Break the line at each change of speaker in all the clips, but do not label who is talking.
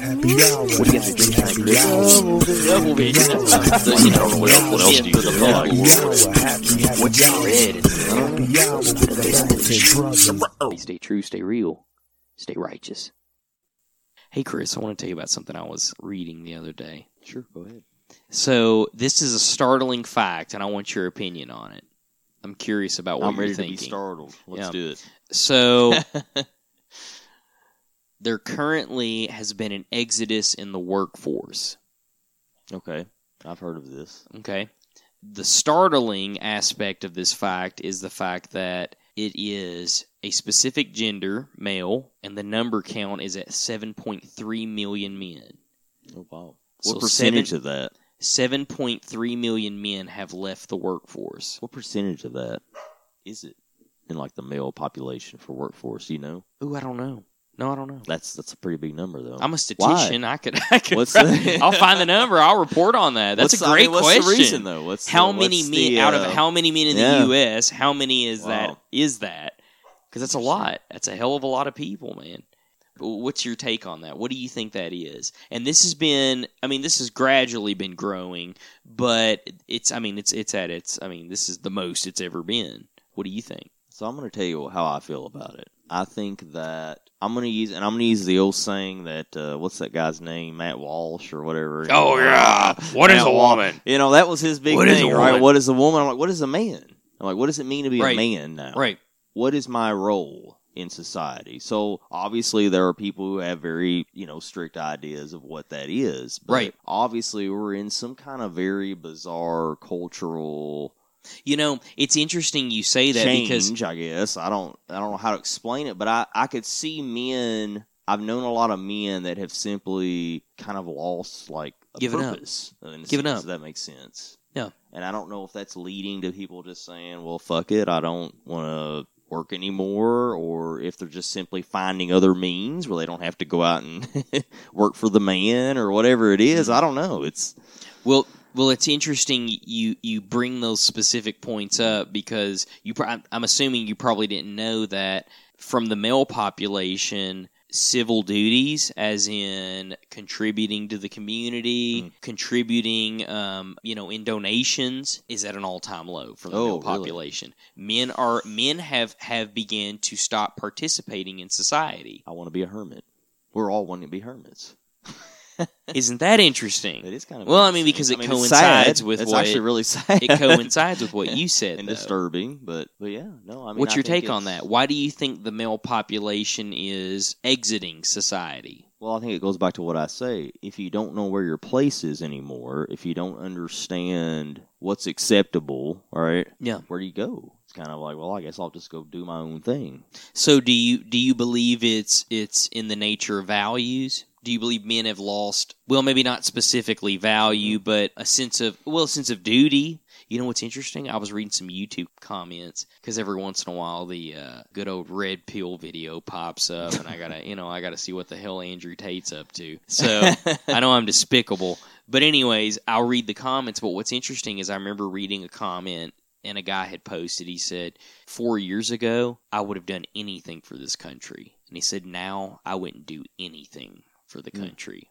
Happy hour.
What do you guys drink tonight, Chris?
Double vision. you know, what else, what else do you
Happy hour. Happy, happy
What's
hour. Happy hour with the back to.
Stay true, stay real, stay righteous. Hey, Chris, I want to tell you about something I was reading the other day.
Sure, go ahead.
So, this is a startling fact, and I want your opinion on it. I'm curious about what
I'm
you're
ready to
thinking.
be startled. Let's
Yeah.
do it.
So, there currently has been an exodus in the workforce.
Okay, I've heard of this.
Okay. The startling aspect of this fact is the fact that it is a specific gender, male, and the number count is at 7.3 million men.
Oh wow.
So
What percentage
seven-
of that?
7.3 million men have left the workforce.
What percentage of that is it in like the male population for workforce? You know,
Ooh, I don't know. No, I don't know.
that's that's a pretty big number though.
I'm a statistician. I could, I could.
What's the-
I'll find the number. I'll report on that. That's
What's-
a
I
great
mean, what's
question.
the reason though? What's
how
the,
many
what's
men
the,
out of
uh,
how many men in the. U.S. How many is that?
Wow.
Is that? Because that's a lot. That's a hell of a lot of people, man. What's your take on that? What do you think that is? And this has been, I mean, this has gradually been growing, but it's, I mean, it's it's at its, I mean, this is the most it's ever been. What do you think?
So I'm going to tell you how I feel about it. I think that I'm going to use, and I'm to use the old saying that uh, what's that guy's name, Matt Walsh or whatever.
Oh, yeah. What is
Matt
a
Walsh.
woman?
You know that was his big
What is
thing,
a
right?
woman?
What is a woman? I'm like, what is a man? I'm like, what does it mean to be
Right.
a man now?
Right.
What is my role in society? So obviously there are people who have very you know strict ideas of what that is. But
Right.
Obviously we're in some kind of very bizarre cultural
You know, it's interesting you say that
change,
because
I guess. I don't I don't know how to explain it, but I, I could see men I've known a lot of men that have simply kind of lost like a
Given up.
purpose. in
Given
sense,
up.
if that makes sense.
Yeah.
And I don't know if that's leading to people just saying, Well fuck it, I don't wanna work anymore or if they're just simply finding other means where they don't have to go out and work for the man or whatever it is.
Mm-hmm.
I don't know. It's
Well, well, it's interesting you you bring those specific points up because you. pro- I'm- assuming you probably didn't know that from the male population, civil duties, as in contributing to the community,
Mm.
contributing, um, you know, in donations, is at an all time low for the
Oh,
male
really?
population. Men are men have have began to stop participating in society.
I want to be a hermit. We're all wanting to be hermits.
Isn't that interesting?
It is kind of
Well, I mean, because it
it's
coincides with
it's
what
actually really sad.
it coincides with what you said.
and
though.
disturbing, but but yeah, no. I mean,
What's
I
your take on that? Why do you think the male population is exiting society?
Well, I think it goes back to what I say. If you don't know where your place is anymore, if you don't understand what's acceptable, all right,
Yeah.
where do you go? It's kind of like, well, I guess I'll just go do my own thing.
So do you do you believe it's it's in the nature of values? Do you believe men have lost well maybe not specifically value but a sense of well a sense of duty? You know what's interesting? I was reading some YouTube comments because every once in a while the uh, good old red pill video pops up, and I gotta, you know, I gotta see what the hell Andrew Tate's up to. So I know I'm despicable, but anyways, I'll read the comments. But what's interesting is I remember reading a comment, and a guy had posted. He said, four years ago, I would have done anything for this country," and he said, "Now I wouldn't do anything for the country."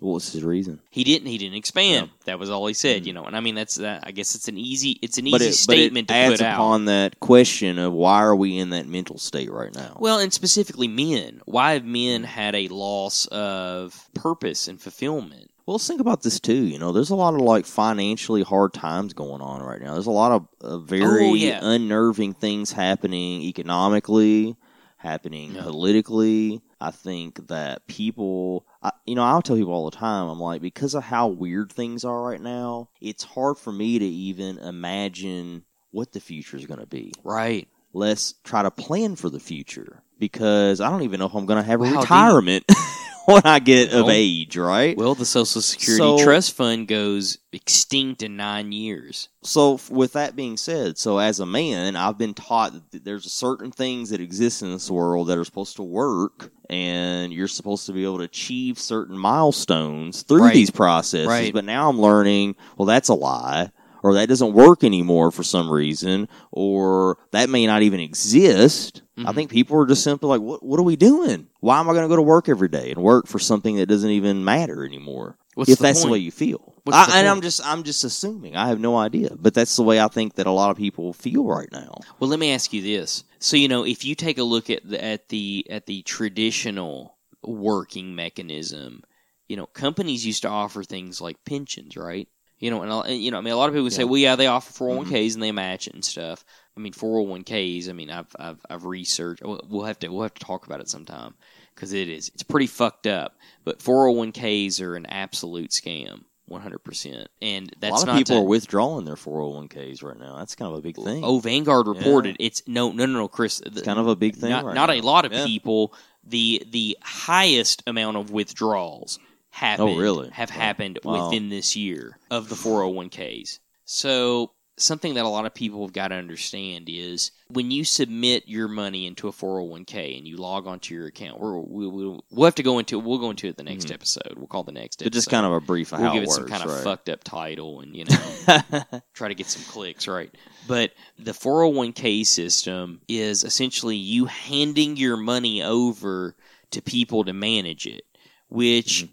What was his reason?
He didn't. He didn't expand. That was all he said.
Mhm.
You know, and I mean that's that. I guess it's an easy. It's an easy
but it,
statement
but it
to
adds
put out.
upon that question of why are we in that mental state right now?
Well, and specifically men. Why have men had a loss of purpose and fulfillment?
Well, let's think about this too. You know, there's a lot of like financially hard times going on right now. There's a lot of uh, very
Oh, yeah.
unnerving things happening economically, happening
Yeah.
politically. I think that people, I, you know, I'll tell people all the time, I'm like, because of how weird things are right now, it's hard for me to even imagine what the future is going to be.
Right.
Let's try to plan for the future because I don't even know if I'm going to have a
Wow,
retirement when I get of
Well,
age, right?
Well, the Social Security
So-
Trust Fund goes extinct in nine years.
so with that being said so as a man i've been taught that there's certain things that exist in this world that are supposed to work and you're supposed to be able to achieve certain milestones through
Right.
these processes
Right.
but now i'm learning well that's a lie or that doesn't work anymore for some reason, or that may not even exist. I
Mhm.
think people are just simply like, what, what are we doing? Why am I going to go to work every day and work for something that doesn't even matter anymore?
What's
if
the
that's the way you feel. I, and? I'm just, I'm just assuming. I have no idea, but that's the way I think that a lot of people feel right now.
Well, let me ask you this. So, you know, if you take a look at the, at the at the traditional working mechanism, you know, companies used to offer things like pensions, right? You know, and, you know, I mean, a lot of people would say, "Well, yeah, they offer 401ks mm-hmm. and they match it and stuff." I mean, 401ks. I mean, I've I've, I've researched. We'll have to we'll have to talk about it sometime because it is it's pretty fucked up. But 401ks are an absolute scam, 100. percent And that's
a lot of
not
people
to-
are withdrawing their 401ks right now. That's kind of a big thing.
Oh, Vanguard reported it's no, no, no, no, Chris.
it's kind of a big thing.
not,
right
not a lot of
Yeah.
people. The the highest amount of withdrawals happened.
Oh, really?
Have
Wow.
happened
Wow.
within this year of the 401ks. So something that a lot of people have got to understand is when you submit your money into a 401k and you log onto your account, we're, we, we'll, we'll have to go into we'll go into it the next
Mhm.
episode. We'll call the next
But
episode.
just kind of a brief of
we'll
how
give
it
it
works,
some kind of fucked up title and you know try to get some clicks, right? But the 401k system is essentially you handing your money over to people to manage it, which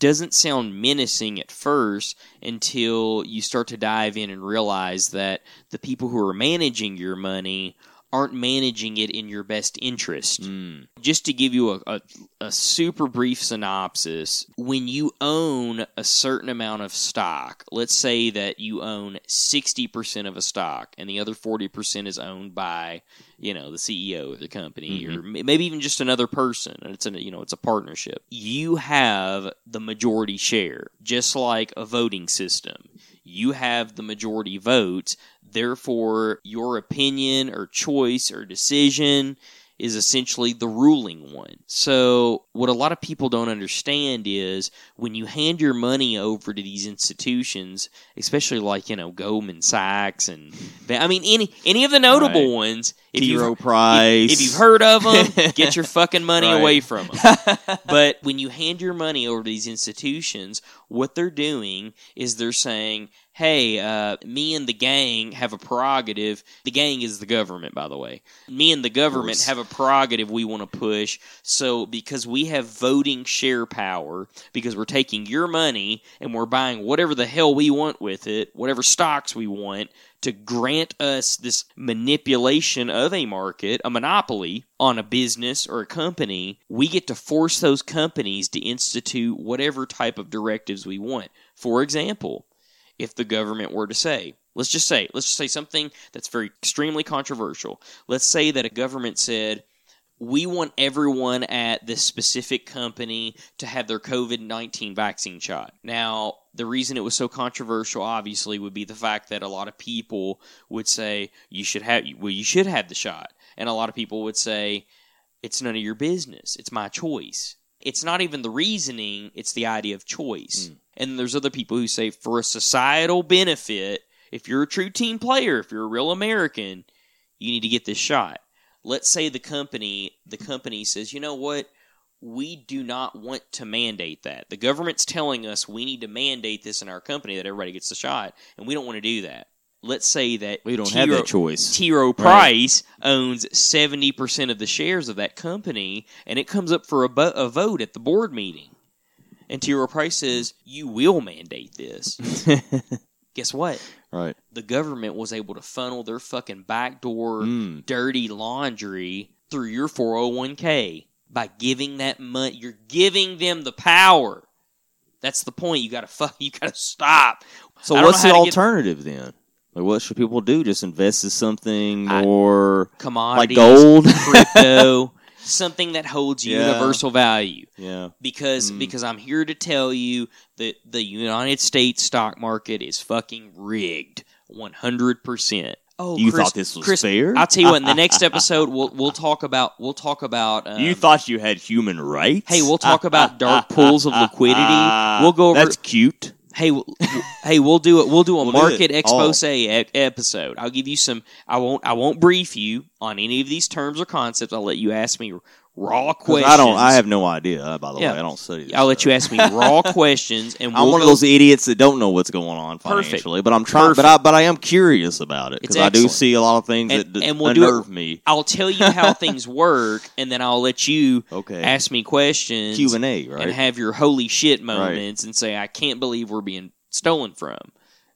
doesn't sound menacing at first until you start to dive in and realize that the people who are managing your money aren't managing it in your best interest
Mm.
just to give you a, a, a super brief synopsis, when you own a certain amount of stock, let's say that you own 60% of a stock and the other 40% is owned by, you know, the CEO of the company or mm-hmm. maybe even just another person and it's a, you know, it's a partnership. You have the majority share, just like a voting system. You have the majority votes, therefore your opinion or choice or decision is essentially the ruling one. So, what a lot of people don't understand is when you hand your money over to these institutions, especially like, you know, Goldman Sachs and I mean any any of the notable
Right.
ones, if
T.
you
Rowe Price.
if, if you've heard of them, get your fucking money
Right.
away from them. but when you hand your money over to these institutions, what they're doing is they're saying, "Hey, uh, me and the gang have a prerogative. The gang is the government, by the way. Me and the government have a prerogative we want to push. So because we have voting share power, because we're taking your money and we're buying whatever the hell we want with it, whatever stocks we want." To grant us this manipulation of a market, a monopoly on a business or a company, we get to force those companies to institute whatever type of directives we want. For example, if the government were to say, let's just say, let's just say something that's very extremely controversial. Let's say that a government said, we want everyone at this specific company to have their COVID 19 vaccine shot. Now, the reason it was so controversial, obviously, would be the fact that a lot of people would say, you should have, well, you should have the shot. And a lot of people would say, it's none of your business. It's my choice. It's not even the reasoning, it's the idea of choice.
Mm.
And there's other people who say, for a societal benefit, if you're a true team player, if you're a real American, you need to get this shot. Let's say the company, the company says, you know what? We do not want to mandate that. The government's telling us we need to mandate this in our company that everybody gets the shot, and we don't want to do that. Let's say that
We don't
T.
have that choice.
T. Rowe Price owns 70% of the shares of that company, and it comes up for a, bo- a vote at the board meeting. And T. Rowe Price says, You will mandate this. Guess what?
right.
The government was able to funnel their fucking backdoor
Mm.
dirty laundry through your 401k by giving that money. You're giving them the power. That's the point. You gotta fuck. You gotta stop.
So what's the
to get-
alternative then? Like, what should people do? Just invest in something or
I-
more like gold?
crypto, something that holds
Yeah.
universal value.
yeah.
because
Mm.
because I'm here to tell you that the United States stock market is fucking rigged, one hundred percent. Oh,
You
Chris,
thought this was
Chris,
fair?
I'll tell you what. In the next episode, we'll we'll talk about we'll talk about. Um,
you thought you had human rights?
Hey, we'll talk about dark pools of liquidity. We'll go over-
That's cute.
Hey, we'll, hey, we'll do it. We'll do a
We'll
market
it.
expose e- episode. I'll give you some. I won't. I won't brief you on any of these terms or concepts. I'll let you ask me raw questions.
I don't. I have no idea. uh, By the
Yeah.
way, I don't study. This
I'll let you ask me raw questions, and
I'm
we'll
one of those idiots that don't know what's going on
Perfect.
financially, but I'm trying. But I but I am curious about it because I do see a lot of things
And-
that, that
and we'll do
unnerve me.
I'll tell you how things work, and then I'll let you
Okay,
ask me questions
Q and A, right?
and have your holy shit moments and say, "I can't believe we're being stolen from."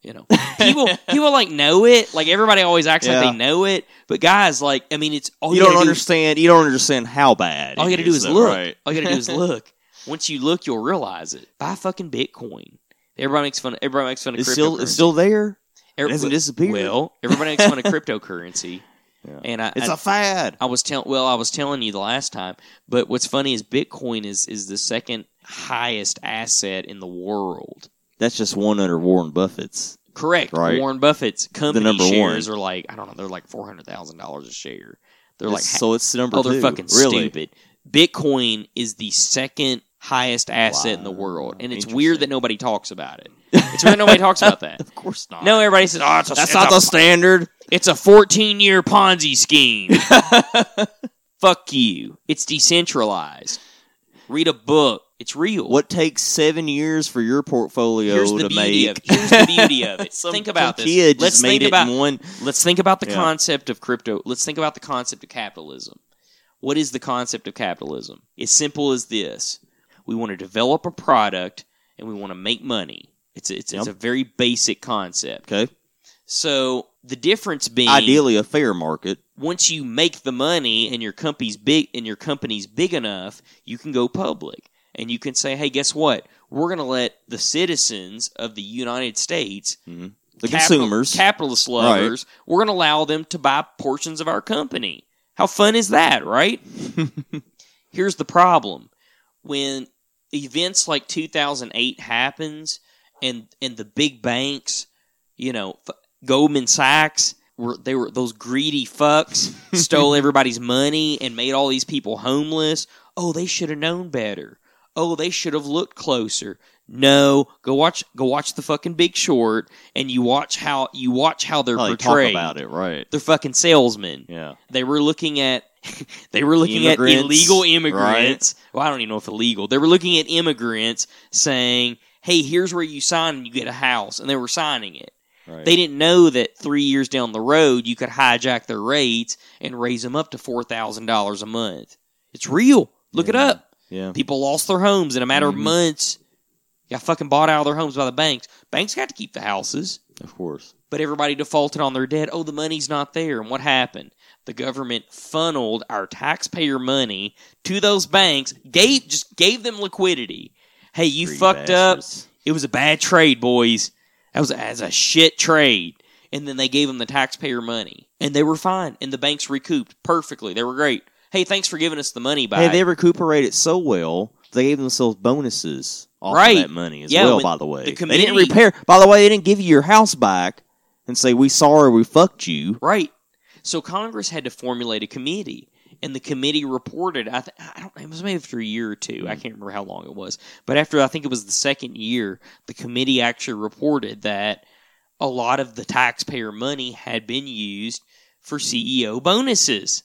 You know, people people like know it. Like everybody always acts
Yeah.
like they know it, but guys, like I mean, it's all
you
you,
don't
gotta do-
understand. You don't understand how bad.
all you got to do is
though,
look.
Right?
All you got to do is look. Once you look, you'll realize it. Buy fucking Bitcoin. Everybody makes fun. Of, Everybody makes fun of
It's still it's still there.
Every-
it hasn't disappeared.
Well, everybody makes fun of cryptocurrency,
Yeah.
and I,
It's
I,
a fad.
I was telling. Well, I was telling you the last time. But what's funny is Bitcoin is is the second highest asset in the world.
That's just one under Warren Buffett's.
Correct.
Right.
Warren Buffett's company
number
shares
one.
are like I don't know. They're like four hundred thousand dollars a share. They're like
so it's the number
oh, they're fucking
really.
stupid. Bitcoin is the second highest asset in the world, and it's weird that nobody talks about it. It's weird nobody talks about that.
Of course not.
No, everybody says, "Oh, it's a,
that's
it's
not
a,
the standard.
It's a fourteen-year Ponzi scheme." Fuck you. It's decentralized. Read a book. It's real.
What takes seven years for your portfolio
Here's the
to
beauty
make?
of here's the beauty of it. Think about this.
Kid
Let's think about
one.
Let's think about the
Yeah.
concept of crypto. Let's think about the concept of capitalism. What is the concept of capitalism? It's simple as this: we want to develop a product and we want to make money. It's it's, it's a very basic concept.
Okay,
So the difference being,
ideally a fair market.
once you make the money and your company's big and your company's big enough, you can go public and you can say, "Hey, guess what? We're going to let the citizens of the United States
hmm The
capital-
consumers.
capitalist lovers, we're going to allow them to buy portions of our company. How fun is that, right? Here's the problem. When events like 2008 happens and and the big banks, you know, Goldman Sachs were they were those greedy fucks stole everybody's money and made all these people homeless. Oh, they should have known better. Oh, they should have looked closer. No, go watch go watch the fucking Big Short and you watch how you watch how they're
How they
portrayed.
about it, right?
They're fucking salesmen.
Yeah.
They were looking at they were looking at illegal immigrants. Well, I don't even know if illegal. They were looking at immigrants saying, "Hey, here's where you sign and you get a house," and they were signing it.
Right.
They didn't know that three years down the road you could hijack their rates and raise them up to four thousand dollars a month. It's real. Look it up.
yeah.
People lost their homes in a matter
Mhm.
of months. Got fucking bought out of their homes by the banks. Banks got to keep the houses
Of course.
but everybody defaulted on their debt. Oh, the money's not there. And what happened? The government funneled our taxpayer money to those banks, gave just gave them liquidity. Hey, you fucked up. It was a bad trade, boys. That was as a shit trade. And then they gave them the taxpayer money, and they were fine. And the banks recouped perfectly. They were great. Hey, thanks for giving us the money back.
Hey, they recuperated so well. They gave themselves bonuses off
Right.
of that money as
Yeah,
well. By the way,
the
they didn't repair. By the way, they didn't give you your house back and say we sorry we fucked you.
Right. So Congress had to formulate a committee, and the committee reported. I, th- I don't. It was maybe after a year or two. I mm-hmm. can't remember how long it was, but after I think it was the second year, the committee actually reported that a lot of the taxpayer money had been used for CEO bonuses.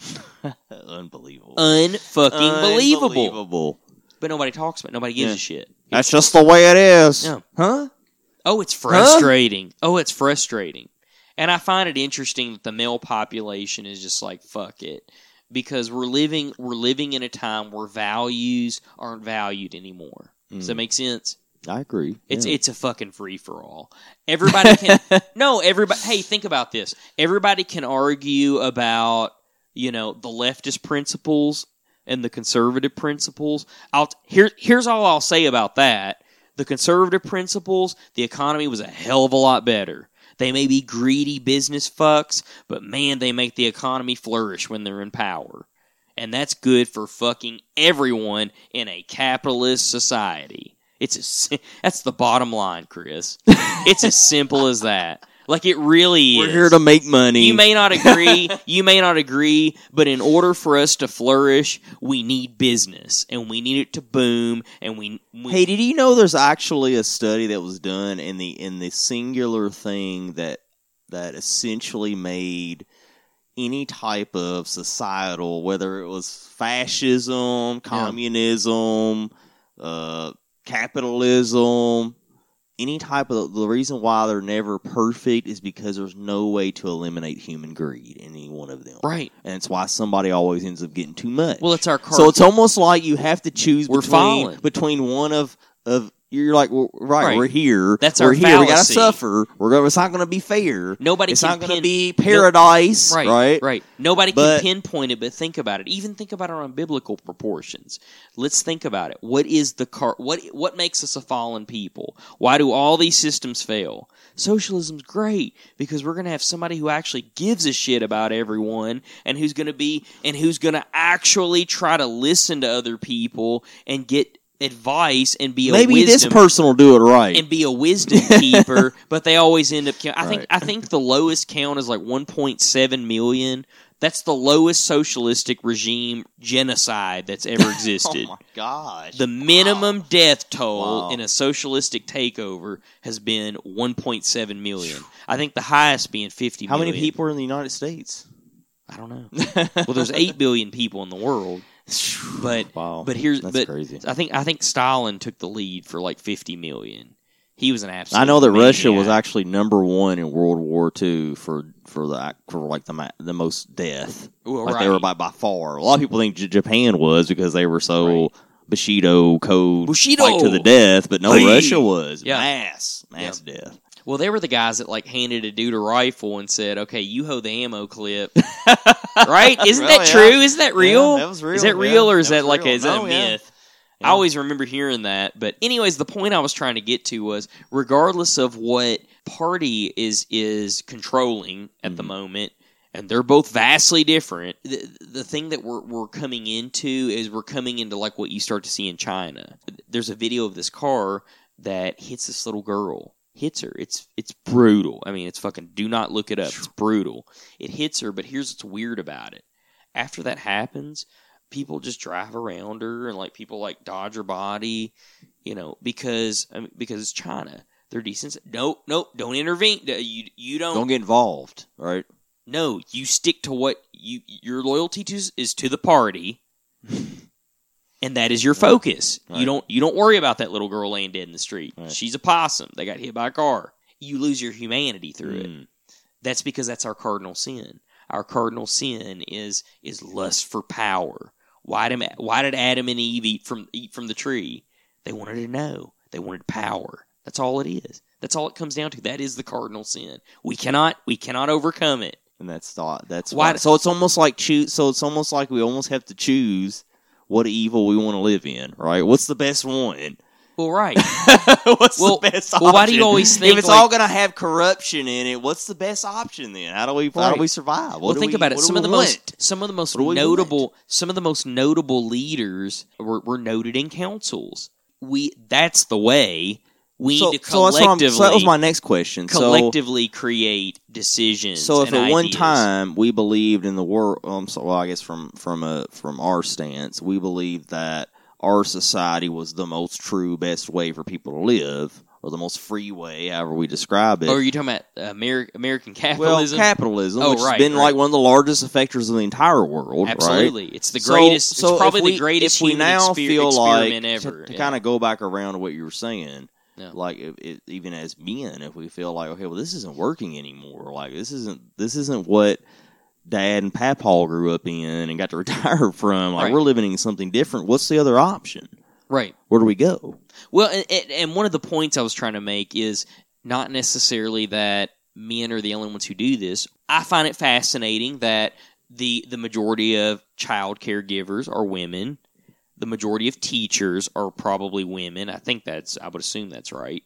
Unbelievable.
Unfucking believable.
Unbelievable.
But nobody talks about. it. Nobody gives
Yeah.
a shit.
That's just the way it is.
Yeah.
Huh?
Oh, it's frustrating. Oh, it's frustrating. And I find it interesting that the male population is just like fuck it because we're living we're living in a time where values aren't valued anymore. Does that
Mm.
make sense?
I agree.
It's
Yeah.
it's a fucking free for all. Everybody can No, everybody hey, think about this. Everybody can argue about, you know, the leftist principles and the conservative principles. I'll here here's all I'll say about that. The conservative principles, the economy was a hell of a lot better. They may be greedy business fucks, but man, they make the economy flourish when they're in power. And that's good for fucking everyone in a capitalist society. It's a, that's the bottom line, Chris. it's as simple as that. Like it really
We're
is.
here to make money.
You may not agree, you may not agree, but in order for us to flourish, we need business and we need it to boom and we, we
Hey, did you know there's actually a study that was done in the in the singular thing that that essentially made any type of societal, whether it was fascism, communism, uh, capitalism, any type of the reason why they're never perfect is because there's no way to eliminate human greed in any one of them.
Right.
And it's why somebody always ends up getting too much.
Well, it's our car.
so it's almost like you have to choose
We're
between
falling.
between one of of you're like well, right,
Right.
we're here
That's
we're
our
here we gotta suffer we're gonna it's not gonna be fair
Nobody
it's
can
not gonna be paradise
right,
right
right. Nobody
But-
can pinpoint it, but think about it. Even think about our biblical proportions. Let's think about it. What is the car? What what makes us a fallen people? Why do all these systems fail? Socialism's great because we're going to have somebody who actually gives a shit about everyone and who's going to be and who's going to actually try to listen to other people and get advice and be a
maybe this person will do it right
and be a wisdom keeper, but they always end up. Count. I think
Right.
I think the lowest count is like 1.7 million. That's the lowest socialistic regime genocide that's ever existed.
oh my gosh
the minimum death toll
Wow.
in a socialistic takeover has been 1.7 million. I think the highest being 50
how many people are in the United States
I don't know. well, there's 8 billion people in the world. But
wow
but here's
that's
but
crazy
I think I think Stalin took the lead for like 50 million. He was an absolute
I know that Russia was actually number one in World War II for for the for like the the most death.
Well,
Like
right.
they were by by far. A lot of people think J- Japan was because they were so
Right.
Bushido code
Bushido!
fight to the death, but no,
Hey!
Russia was
Yeah.
mass mass death.
Well, they were the guys that like handed a dude a rifle and said, "Okay, you hold the ammo clip." right? Isn't
Well,
that
yeah.
true? Isn't that real?
Yeah, that was real.
Is that
yeah.
real or is
That
that, like a, is that a myth?
Yeah.
I always remember hearing that. But anyways, the point I was trying to get to was regardless of what party is is controlling at the
Mhm.
moment, and they're both vastly different. The, the thing that we're we're coming into is we're coming into like what you start to see in China. There's a video of this car that hits this little girl. Hits her. It's it's brutal. I mean, it's fucking. Do not look it up. It's brutal. It hits her, but here's what's weird about it. After that happens, people just drive around her and like people like dodge her body, you know, because I mean, because it's China. They're decent. Nope, nope. Don't intervene. You you don't.
Don't get involved, right?
no, you stick to what you your loyalty to is, is to the party, and that is your focus. You don't you don't worry about that little girl laying dead in the street.
Right.
She's a possum. They got hit by a car. You lose your humanity through it.
Mm.
That's because that's our cardinal sin. Our cardinal sin is is lust for power. Why did why did Adam and Eve eat from eat from the tree? They wanted to know. They wanted power. That's all it is. That's all it comes down to. That is the cardinal sin. We cannot we cannot overcome it.
And that's thought. That's
Why
why. So it's almost like choose. So it's almost like we almost have to choose what evil we want to live in, right? What's the best one?
Well, right.
what's
Well-
the best
well, why do you always think,
if it's
like-
all going to have corruption in it? What's the best option then? How do we how do we survive? What
well, think
we-
about it. Some of the most some of the most notable some of the most notable leaders were, were noted in councils. We that's the way we
so, so that's I'm- so that was my next question. So
collectively create decisions.
So if
and
at one time we believed in the world, um, so, well, I guess from from a from our stance, we believed that our society was the most true, best way for people to live, or the most free way, however we describe it.
Oh, are you talking about Ameri- American
well,
capitalism?
capitalism,
Oh,
which
right,
has been
right.
like one of the largest effectors of the entire world, right?
Absolutely, it's the greatest.
so
it's probably
we,
the greatest
If we
human
now
exper-
feel like
ever.
to,
yeah.
kind of go back around to what you were saying,
Yeah.
like even as men, if we feel like okay, well, this isn't working anymore. Like this isn't this isn't what Dad and Papaw grew up in and got to retire from. Like
Right.
we're living in something different. What's the other option?
right.
Where do we go?
Well, and, and- and one of the points I was trying to make is not necessarily that men are the only ones who do this. I find it fascinating that the the majority of child caregivers are women. The majority of teachers are probably women. I think that's I would assume that's right.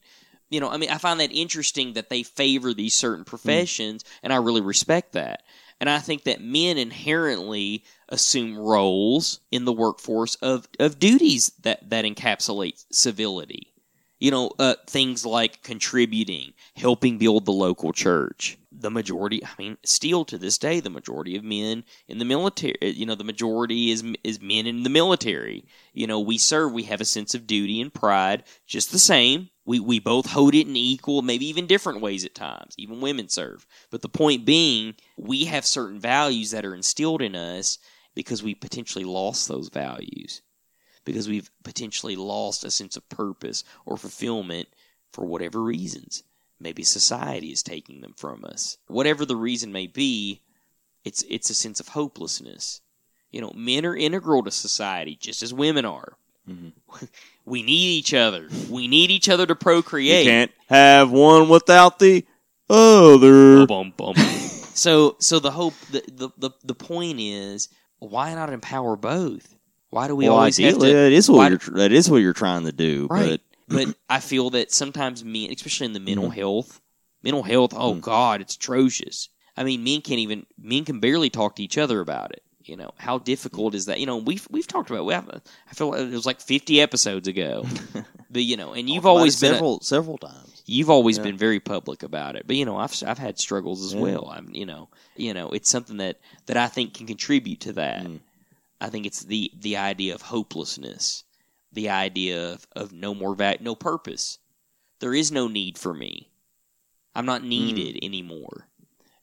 You know, I mean, I find that interesting that they favor these certain professions, and I really respect that. And I think that men inherently assume roles in the workforce of, of duties that, that encapsulate civility. You know, uh, things like contributing, helping build the local church. The majority, I mean, still to this day, the majority of men in the military, you know, the majority is is men in the military. You know, we serve, we have a sense of duty and pride, just the same. we we both hold it in equal, maybe even different ways at times. Even women serve. But the point being, we have certain values that are instilled in us because we potentially lost those values. Because we've potentially lost a sense of purpose or fulfillment for whatever reasons. Maybe society is taking them from us. Whatever the reason may be, it's it's a sense of hopelessness. You know, men are integral to society just as women are.
Mhm.
We need each other. We need each other to
You
procreate.
can't have one without the other.
Bum, bum, bum. so so the hope the, the the the point is why not empower both? Why do we
well,
always have
ideally,
to
that is
why-
what you're, that is what you're trying to do.
Right. but I feel that sometimes men, especially in the mental
Mhm.
health, mental health, oh
Mm.
god, it's atrocious. I mean, men can't even men can barely talk to each other about it. You know how difficult is that? You know, we've we've talked about. We have, I feel like it was like fifty episodes ago, but you know, and you've always been
several several times.
You've always
Yeah.
been very public about it, but you know, I've I've had struggles as
Yeah.
well. I'm, you know, you know, it's something that that I think can contribute to that.
Mm.
I think it's the the idea of hopelessness, the idea of, of no more va- no purpose. There is no need for me. I'm not needed anymore.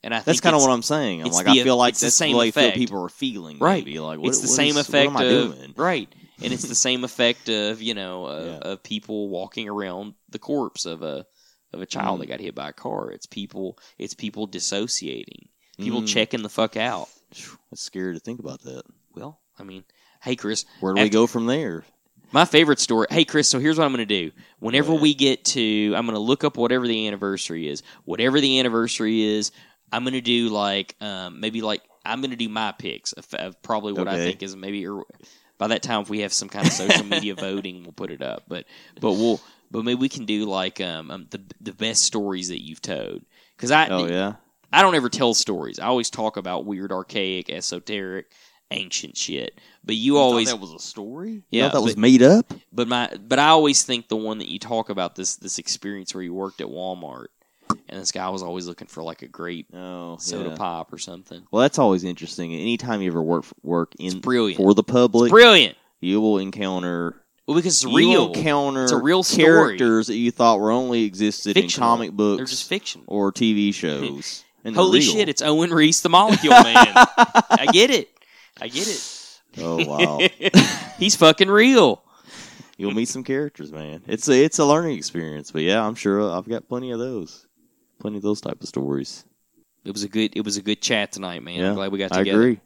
And I
Mm. That's kind of what I'm saying. I'm like,
the-
I feel like
it's the same
the way
effect.
people are feeling.
Right.
Maybe. Like, what,
it's the same
is-
effect
What am I
of
doing?
right, and it's the same effect of you know of,
Yeah.
of people walking around the corpse of a of a child
Mm.
that got hit by a car. It's people. It's people dissociating. People
Mm.
checking the fuck out.
It's scary to think about that.
Well, I mean, hey Chris,
Where do we go from there?
My favorite story. Hey Chris, so here's what I'm going to do. Whenever
ahead.
we get to, I'm going to look up whatever the anniversary is. Whatever the anniversary is, I'm going to do like um, maybe like I'm going to do my picks of, of probably what I think is maybe. Or by that time, if we have some kind of social media voting, we'll put it up. But but we'll but maybe we can do like um, um the the best stories that you've told because I
Oh yeah.
I don't ever tell stories. I always talk about weird, archaic, esoteric, ancient shit. But you always
that was a story.
Yeah,
Yeah, that was made up.
but my but I always think the one that you talk about this this experience where you worked at Walmart and this guy was always looking for like a grape
Oh,
soda
yeah.
pop or something.
Well, that's always interesting. Anytime you ever work work
It's
in
brilliant.
for the public,
Brilliant.
you will encounter
Well, because it's
you
real.
will encounter
It's a real story.
characters that you thought were only existed
Fictional.
in comic books
They're just fiction.
or TV shows. And
Holy
real.
shit! It's Owen Reece, the Molecule Man. I get it. I get it.
oh wow!
He's fucking real.
You'll meet some characters, man. It's a it's a learning experience. But yeah, I'm sure I've got plenty of those, plenty of those type of stories.
It was a good. It was a good chat tonight, man.
Yeah,
I'm glad we got
I
together.
agree.